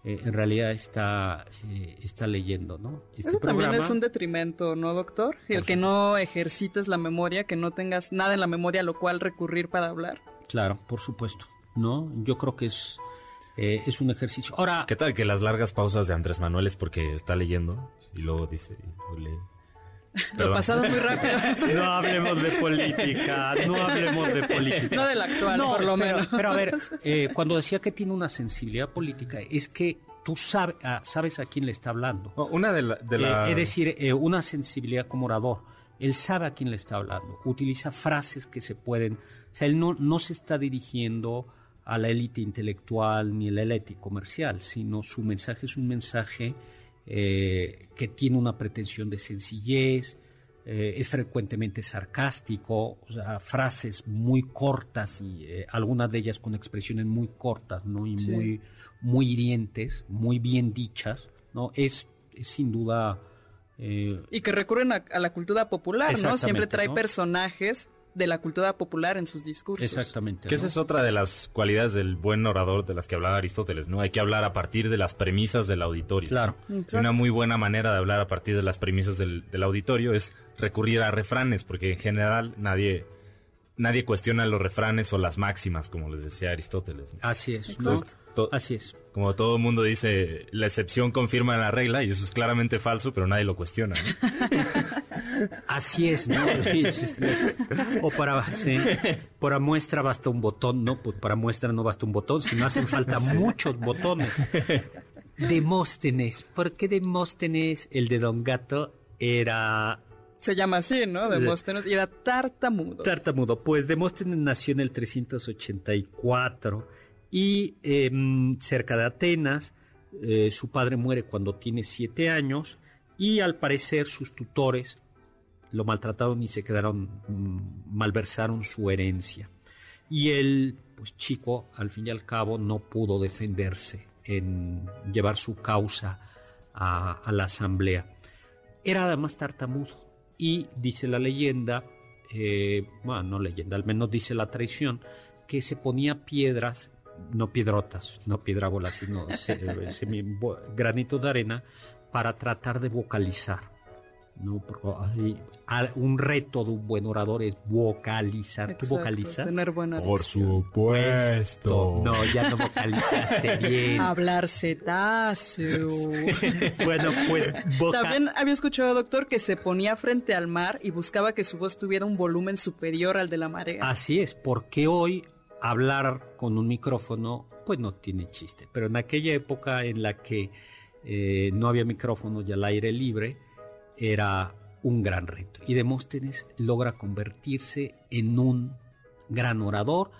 eh, en realidad está, eh, está leyendo, ¿no? Este Eso también es un detrimento, ¿no, doctor? El que no ejercites la memoria, que no tengas nada en la memoria a lo cual recurrir para hablar. Claro, por supuesto, ¿no? Yo creo que es, eh, es un ejercicio. Ahora, ¿Qué tal que las largas pausas de Andrés Manuel es porque está leyendo y luego dice... y lee? Lo pasado muy rápido. no hablemos de política, no hablemos de política. No del actual, No, por lo pero, menos. Pero a ver, eh, cuando decía que tiene una sensibilidad política, es que tú sabe- ah, sabes a quién le está hablando. Una de, la- de Eh, las... es decir, eh, una sensibilidad como orador. Él sabe a quién le está hablando. Utiliza frases que se pueden. O sea, él no, no se está dirigiendo a la élite intelectual ni a la élite comercial, sino su mensaje es un mensaje eh, que tiene una pretensión de sencillez, eh, es frecuentemente sarcástico, o sea, frases muy cortas y eh, algunas de ellas con expresiones muy cortas, ¿no? Y Sí. muy, muy hirientes, muy bien dichas, ¿no? Es, es sin duda... eh, Y que recurren a, a la cultura popular, ¿no? Siempre trae ¿no? personajes de la cultura popular en sus discursos. exactamente. Que ¿no? esa es otra de las cualidades del buen orador de las que hablaba Aristóteles, ¿no? Hay que hablar a partir de las premisas del auditorio. Claro. Y Exacto. una muy buena manera de hablar a partir de las premisas del, del auditorio es recurrir a refranes, porque en general nadie, nadie cuestiona los refranes o las máximas, como les decía Aristóteles. ¿no? Así es, ¿no? Entonces, Así es. Como todo el mundo dice, la excepción confirma la regla, y eso es claramente falso, pero nadie lo cuestiona. ¿no? Así es, ¿no? Sí, sí, sí. O para, sí, para muestra basta un botón, ¿no? Pues para muestra no basta un botón, sino hacen falta muchos botones. Demóstenes. ¿Por qué Demóstenes, el de Don Gato, era Se llama así, ¿no? Demóstenes. Y era tartamudo. tartamudo? Pues Demóstenes nació en el 384 y em, cerca de Atenas. eh, su padre muere cuando tiene siete años y al parecer sus tutores lo maltrataron y se quedaron, mm, malversaron su herencia. Y él, pues chico, al fin y al cabo, no pudo defenderse en llevar su causa a, la asamblea. Era además tartamudo. Y dice la leyenda, eh, bueno, no leyenda, al menos dice la traición, que se ponía piedras, no piedrotas, no piedrábolas, sino se- granitos de arena, para tratar de vocalizar. ¿no? Porque un reto de un buen orador es vocalizar. ¿Tú Exacto, vocalizas? Tener buena Por supuesto. No, ya no vocalizaste bien. Hablar cetáceo. bueno, pues voca- También había escuchado, doctor, que se ponía frente al mar y buscaba que su voz tuviera un volumen superior al de la marea. Así es, porque hoy hablar con un micrófono pues no tiene chiste, pero en aquella época en la que eh, no había micrófonos y al aire libre era un gran reto. Y Demóstenes logra convertirse en un gran orador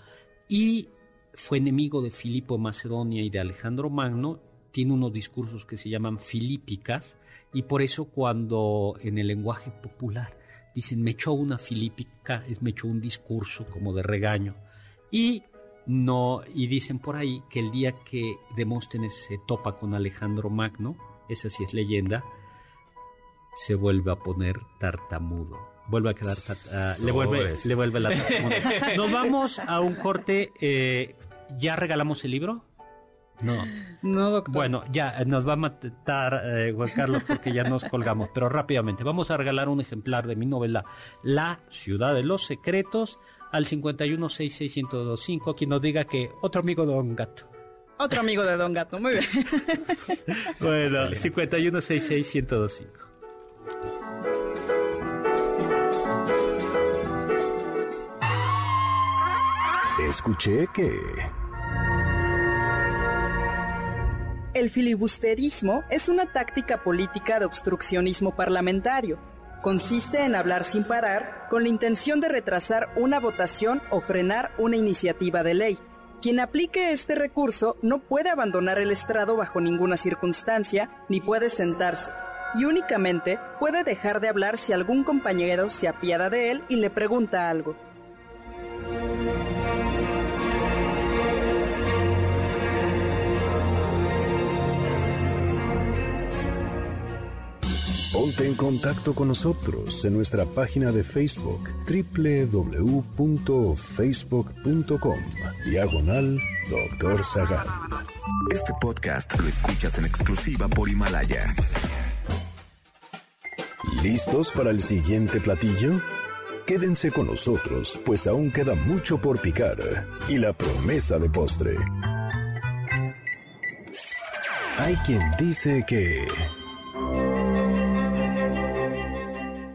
y fue enemigo de Filipo de Macedonia y de Alejandro Magno. Tiene unos discursos que se llaman filípicas y por eso cuando en el lenguaje popular dicen me echó una filípica, es me echó un discurso como de regaño. Y no, y dicen por ahí que el día que Demóstenes se topa con Alejandro Magno, esa sí es leyenda, se vuelve a poner tartamudo. Vuelve a quedar tar- ah, le vuelve le vuelve la tartamuda. Nos vamos a un corte. eh, ¿Ya regalamos el libro? No. No, doctor. Bueno, ya eh, nos va a matar eh, Juan Carlos porque ya nos colgamos, pero rápidamente vamos a regalar un ejemplar de mi novela La ciudad de los secretos al 5166125 quien nos diga que otro amigo de Don Gato. Otro amigo de Don Gato, muy bien. Bueno, 5166125. Escuché que... El filibusterismo es una táctica política de obstruccionismo parlamentario. Consiste en hablar sin parar con la intención de retrasar una votación o frenar una iniciativa de ley. Quien aplique este recurso no puede abandonar el estrado bajo ninguna circunstancia ni puede sentarse. Y únicamente puede dejar de hablar si algún compañero se apiada de él y le pregunta algo. Ponte en contacto con nosotros en nuestra página de Facebook www.facebook.com Diagonal Doctor Zagal. Este podcast lo escuchas en exclusiva por Himalaya. ¿Listos para el siguiente platillo? Quédense con nosotros, pues aún queda mucho por picar y la promesa de postre. Hay quien dice que...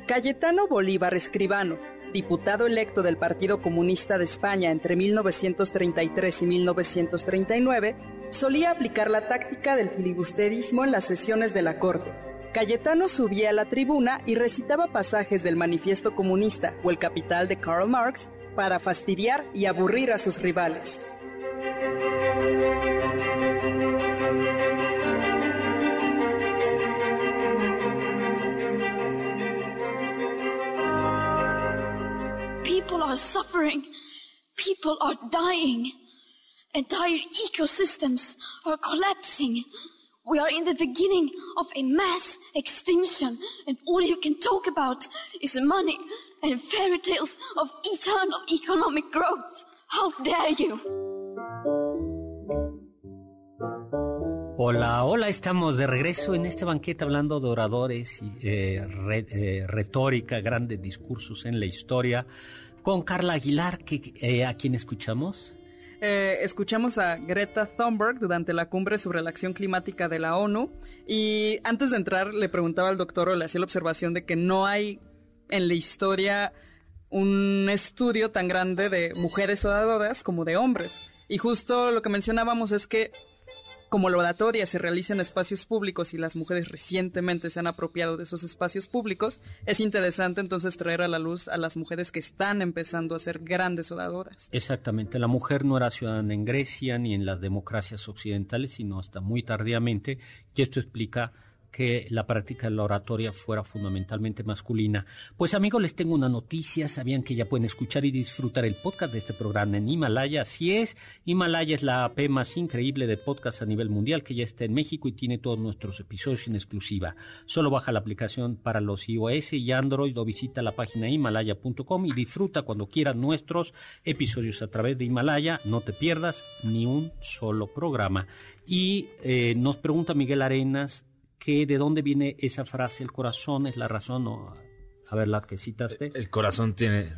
Cayetano Bolívar Escribano, diputado electo del Partido Comunista de España entre 1933 y 1939, solía aplicar la táctica del filibusterismo en las sesiones de la Corte. Cayetano subía a la tribuna y recitaba pasajes del Manifiesto Comunista o El Capital de Karl Marx para fastidiar y aburrir a sus rivales. People are suffering. People are dying. Entire ecosystems are collapsing. We are in the beginning of a mass extinction, and all you can talk about is money and fairy tales of eternal economic growth. How dare you! Hola, hola, estamos de regreso en este banquete hablando de oradores y eh, re- eh, retórica, grandes discursos en la historia, con Carla Aguilar, que, eh, a quien escuchamos. Eh, escuchamos a Greta Thunberg durante la cumbre sobre la acción climática de la ONU y antes de entrar le preguntaba al doctor o le hacía la observación de que no hay en la historia un estudio tan grande de mujeres oradoras como de hombres. Y justo lo que mencionábamos es que como la oratoria se realiza en espacios públicos y las mujeres recientemente se han apropiado de esos espacios públicos, es interesante entonces traer a la luz a las mujeres que están empezando a ser grandes oradoras. Exactamente, la mujer no era ciudadana en Grecia ni en las democracias occidentales, sino hasta muy tardíamente, y esto explica que la práctica de la oratoria fuera fundamentalmente masculina. Pues amigos, les tengo una noticia. Sabían que ya pueden escuchar y disfrutar el podcast de este programa en Himalaya. Así es, Himalaya es la AP más increíble de podcast a nivel mundial que ya está en México y tiene todos nuestros episodios en exclusiva. Solo baja la aplicación para los iOS y Android o visita la página himalaya.com y disfruta cuando quieras nuestros episodios a través de Himalaya. No te pierdas ni un solo programa. Y eh, nos pregunta Miguel Arenas que de dónde viene esa frase, el corazón es la razón, o a ver la que citaste. El corazón tiene...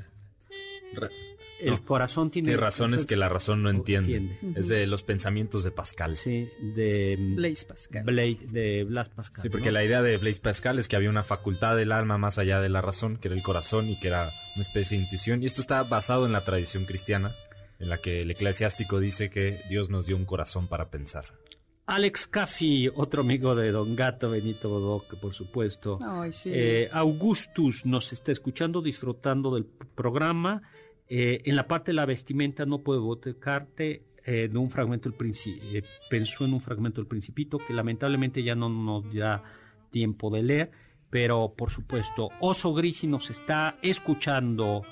El no, corazón tiene... Tiene razones que la razón no entiende. entiende. Es de los pensamientos de Pascal. Sí, de... Blaise Pascal. Bla- de Blas Pascal. Sí, porque ¿no? la idea de Blaise Pascal es que había una facultad del alma más allá de la razón, que era el corazón y que era una especie de intuición. Y esto está basado en la tradición cristiana, en la que el eclesiástico dice que Dios nos dio un corazón para pensar. Alex Caffi, otro amigo de Don Gato, Benito Bodoque, por supuesto. Ay, sí. Eh, Augustus nos está escuchando, disfrutando del programa. Eh, en la parte de la vestimenta no puedo botecarte eh, de un fragmento del principio. pensó en un fragmento del Principito que lamentablemente ya no nos da tiempo de leer, pero por supuesto, Oso Grisi nos está escuchando,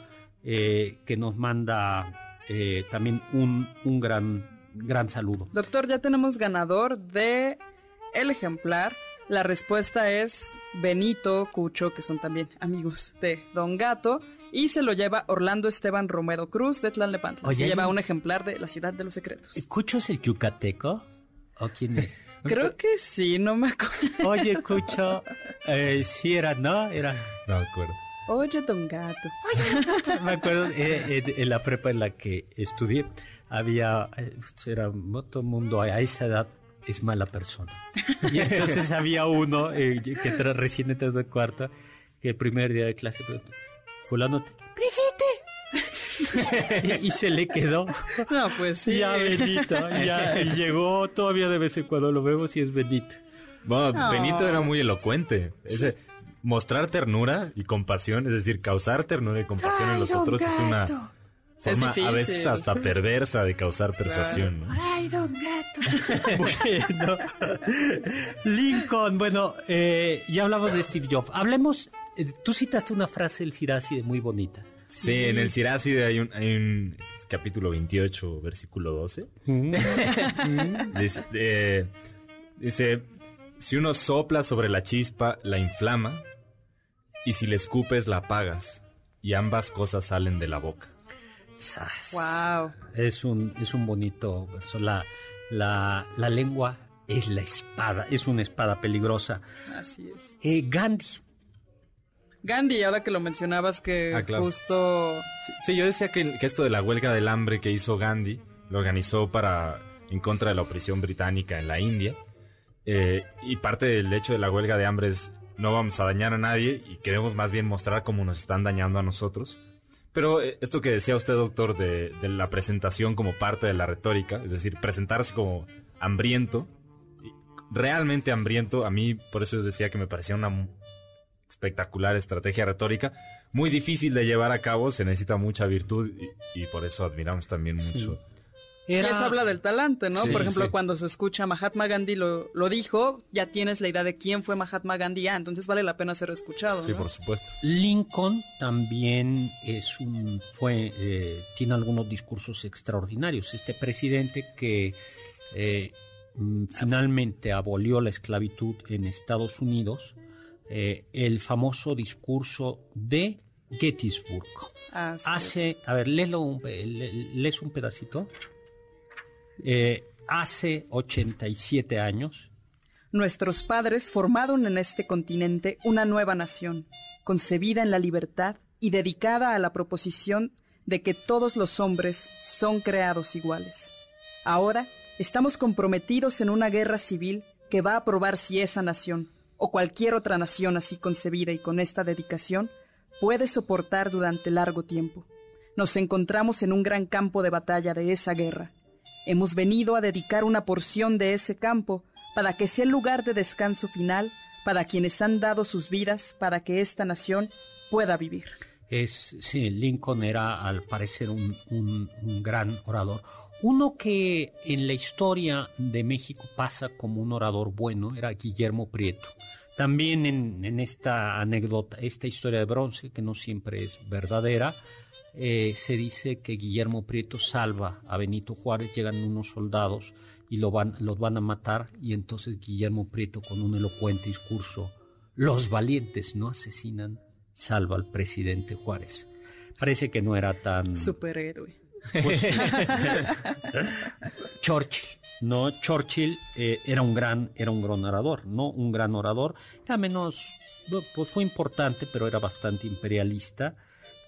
eh, que nos manda eh, también un, un gran, gran saludo. Doctor, ya tenemos ganador de el ejemplar. La respuesta es Benito, Cucho, que son también amigos de Don Gato. Y se lo lleva Orlando Esteban Romero Cruz de Tlalnepantla. Oye, se lleva un- ejemplar de La Ciudad de los Secretos. ¿Cucho es el yucateco? ¿O quién es? Creo que sí, no me acuerdo. Oye, Cucho, eh, sí era, ¿no? Era... No me acuerdo. Oye, Don Gato. Me acuerdo eh, eh, en la prepa en la que estudié, había, eh, era todo el mundo a esa edad es mala persona. Y entonces había uno eh, que tra- recién entró de cuarto, que el primer día de clase preguntó, fulano, ¡Presente! y, y se le quedó. No, pues sí. Ya Benito, ya y llegó todavía de vez en cuando lo vemos y es Benito. Bueno, No. Benito era muy elocuente. Ese, mostrar ternura y compasión, es decir, causar ternura y compasión en los otros es una forma a veces hasta perversa de causar persuasión. ¿no? Bueno, Lincoln, bueno, eh, ya hablamos de Steve Jobs. Hablemos, eh, tú citaste una frase del Siracide muy bonita. Sí, en el Siracide hay un, hay un es capítulo 28, versículo 12. Dice, eh, dice, si uno sopla sobre la chispa, la inflama, y si le escupes, la apagas, y ambas cosas salen de la boca. Sas. Wow. Es un, es un bonito verso. La, la, la lengua es la espada, es una espada peligrosa. Así es. Eh, Gandhi, Gandhi, ahora que lo mencionabas, que Ah, claro. justo. Sí, sí, yo decía que, que esto de la huelga del hambre que hizo Gandhi lo organizó para en contra de la opresión británica en la India. Eh, y parte del hecho de la huelga de hambre es no vamos a dañar a nadie y queremos más bien mostrar cómo nos están dañando a nosotros. Pero eh, esto que decía usted, doctor, de, de la presentación como parte de la retórica, es decir, presentarse como hambriento, realmente hambriento, a mí por eso decía que me parecía una espectacular estrategia retórica, muy difícil de llevar a cabo, se necesita mucha virtud y, y por eso admiramos también mucho. Y era... eso habla del talante, ¿no? Sí, Por ejemplo, sí. cuando se escucha Mahatma Gandhi lo, lo dijo, ya tienes la idea de quién fue Mahatma Gandhi, ah, entonces vale la pena ser escuchado. Sí, ¿no? por supuesto. Lincoln también es un fue eh, tiene algunos discursos extraordinarios. Este presidente que eh, mm, finalmente abolió la esclavitud en Estados Unidos, eh, el famoso discurso de Gettysburg. Así es. Hace, a ver, léelo lees un pedacito. Eh, hace 87 años, Nuestros padres formaron en este continente una nueva nación, concebida en la libertad y dedicada a la proposición de que todos los hombres son creados iguales. Ahora estamos comprometidos en una guerra civil que va a probar si esa nación, o cualquier otra nación así concebida y con esta dedicación, puede soportar durante largo tiempo. Nos encontramos en un gran campo de batalla de esa guerra. Hemos venido a dedicar una porción de ese campo para que sea el lugar de descanso final para quienes han dado sus vidas para que esta nación pueda vivir. Es, sí, Lincoln era al parecer un, gran orador. Uno que en la historia de México pasa como un orador bueno era Guillermo Prieto. También en esta anécdota, esta historia de bronce, que no siempre es verdadera, eh, se dice que Guillermo Prieto salva a Benito Juárez, llegan unos soldados y lo van, los van a matar y entonces Guillermo Prieto con un elocuente discurso, los valientes no asesinan, salva al presidente Juárez. Parece que no era tan... Superhéroe. pues, Churchill. No, Churchill eh, era un gran, era un gran orador, no un gran orador, era menos, pues fue importante, pero era bastante imperialista.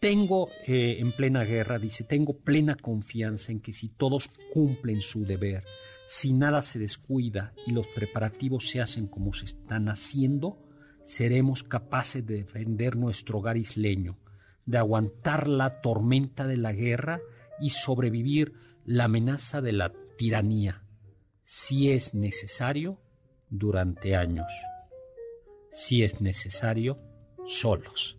Tengo eh, en plena guerra, dice, tengo plena confianza en que si todos cumplen su deber, si nada se descuida y los preparativos se hacen como se están haciendo, seremos capaces de defender nuestro hogar isleño, de aguantar la tormenta de la guerra y sobrevivir la amenaza de la tiranía si es necesario, durante años. Si es necesario, solos.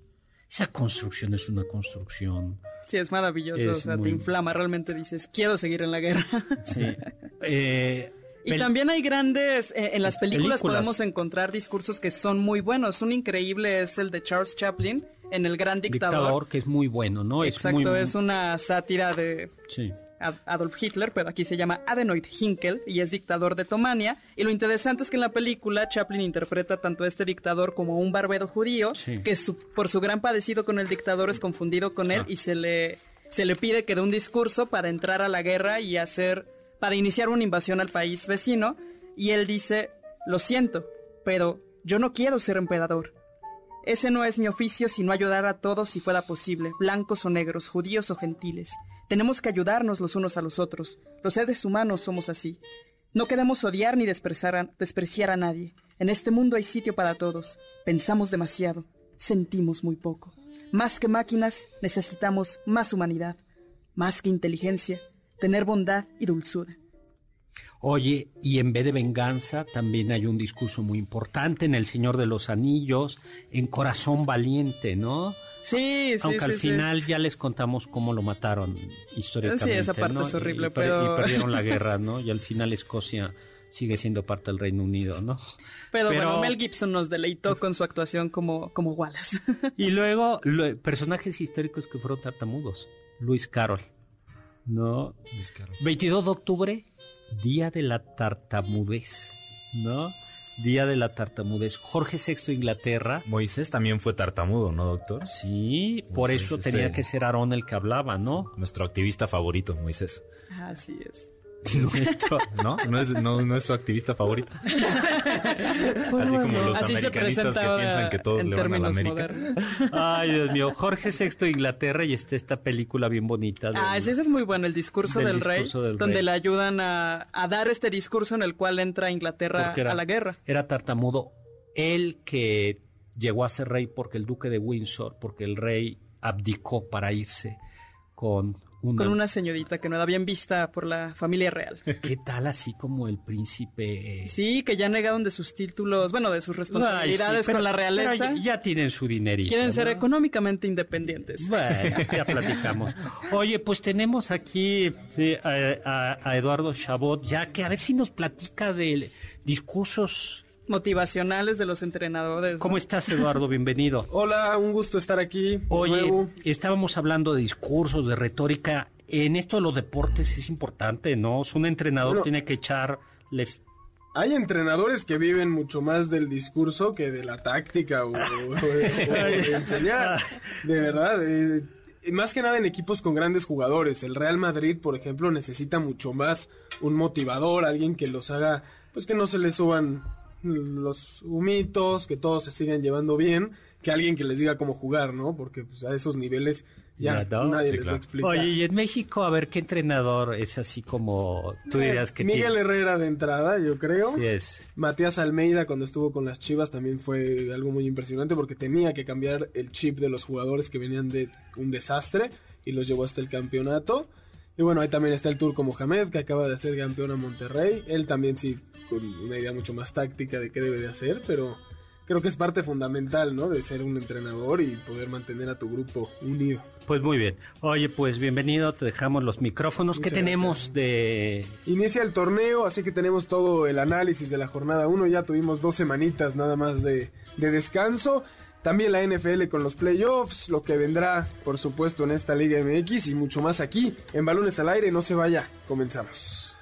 Esa construcción es una construcción. Sí, es maravilloso. o sea, te inflama. Realmente dices, quiero seguir en la guerra. Sí. Eh, y también hay grandes, eh, en las películas, podemos encontrar discursos que son muy buenos. Un increíble es el de Charles Chaplin en El Gran Dictador. Dictador, que es muy bueno, ¿no? Exacto, es, una sátira de... Sí Adolf Hitler, pero aquí se llama Adenoid Hinkel y es dictador de Tomania. Y lo interesante es que en la película Chaplin interpreta tanto a este dictador como a un barbero judío, que por su gran padecido con el dictador es confundido con él ah. y se le, se le pide que dé un discurso para entrar a la guerra y hacer, para iniciar una invasión al país vecino. Y él dice, lo siento, pero yo no quiero ser emperador. Ese no es mi oficio sino ayudar a todos si fuera posible, blancos o negros, judíos o gentiles. Tenemos que ayudarnos los unos a los otros. Los seres humanos somos así. No queremos odiar ni despreciar a, nadie. En este mundo hay sitio para todos. Pensamos demasiado. Sentimos muy poco. Más que máquinas, necesitamos más humanidad. Más que inteligencia, tener bondad y dulzura. Oye, y en vez de venganza, también hay un discurso muy importante en El Señor de los Anillos, en Corazón Valiente, ¿no? Sí, sí, Aunque al final ya les contamos cómo lo mataron históricamente. Sí, esa parte es horrible, y, pero... Y perdieron la guerra, ¿no? Y al final Escocia sigue siendo parte del Reino Unido, ¿no? Pero, bueno, Mel Gibson nos deleitó con su actuación como, como Wallace. y luego, personajes históricos que fueron tartamudos. Luis Carroll, ¿no? Luis Carroll. 22 de octubre, Día de la Tartamudez, ¿no? Día de la tartamudez. Jorge VI Inglaterra. Moisés también fue tartamudo, ¿no, doctor? Sí, por eso tenía este que ser Aarón el que hablaba, ¿no? nuestro activista favorito, Moisés. Así es. ¿No? ¿No es, su activista favorito. Así como los americanistas que piensan que todos le van a la América. Ay, Dios mío. Jorge VI Inglaterra y está esta película bien bonita. ah, ese es muy bueno, el discurso del, rey, donde le ayudan a, dar este discurso en el cual entra Inglaterra a la guerra. Era tartamudo. Él que llegó a ser rey porque el duque de Windsor, porque el rey abdicó para irse con con una señorita que no la habían vista por la familia real. ¿Qué tal así como el príncipe? Sí, que ya negaron de sus títulos, bueno, de sus responsabilidades con la realeza. Ya, tienen su dinerito. Quieren ser económicamente independientes. Bueno, ya platicamos. Oye, pues tenemos aquí a, a Eduardo Chabot, ya que a ver si nos platica de discursos motivacionales de los entrenadores. ¿Cómo estás, Eduardo? Bienvenido. Hola, un gusto estar aquí. Oye, estábamos hablando de discursos, de retórica. En esto de los deportes es importante, ¿no? Un entrenador tiene que echarles hay entrenadores que viven mucho más del discurso que de la táctica o, de, enseñar. De verdad, eh, más que nada en equipos con grandes jugadores. El Real Madrid, por ejemplo, necesita mucho más un motivador, alguien que los haga, pues que no se les suban los humitos, que todos se sigan llevando bien, que alguien que les diga cómo jugar, ¿no? Porque pues, a esos niveles ya nadie les lo explica. Oye, y en México, a ver, ¿qué entrenador es así como tú eh, dirías que Miguel Herrera de entrada, yo creo. Sí es. Matías Almeida cuando estuvo con las Chivas también fue algo muy impresionante porque tenía que cambiar el chip de los jugadores que venían de un desastre y los llevó hasta el campeonato. Y bueno, ahí también está el turco Mohamed, que acaba de ser campeón a Monterrey. Él también sí, con una idea mucho más táctica de qué debe de hacer, pero creo que es parte fundamental, ¿no? De ser un entrenador y poder mantener a tu grupo unido. Pues muy bien. Oye, pues bienvenido, te dejamos los micrófonos. ¿Qué tenemos de...? Inicia el torneo, así que tenemos todo el análisis de la jornada 1. Ya tuvimos dos semanitas nada más de, de descanso. También la NFL con los playoffs, lo que vendrá, por supuesto, en esta Liga MX y mucho más aquí, en Balones al Aire. No se vaya, comenzamos.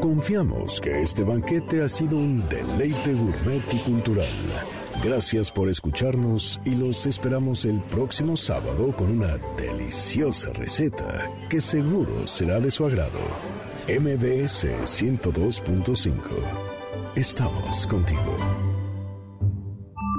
Confiamos que este banquete ha sido un deleite gourmet y cultural. Gracias por escucharnos y los esperamos el próximo sábado con una deliciosa receta que seguro será de su agrado. MBS 102.5. Estamos contigo.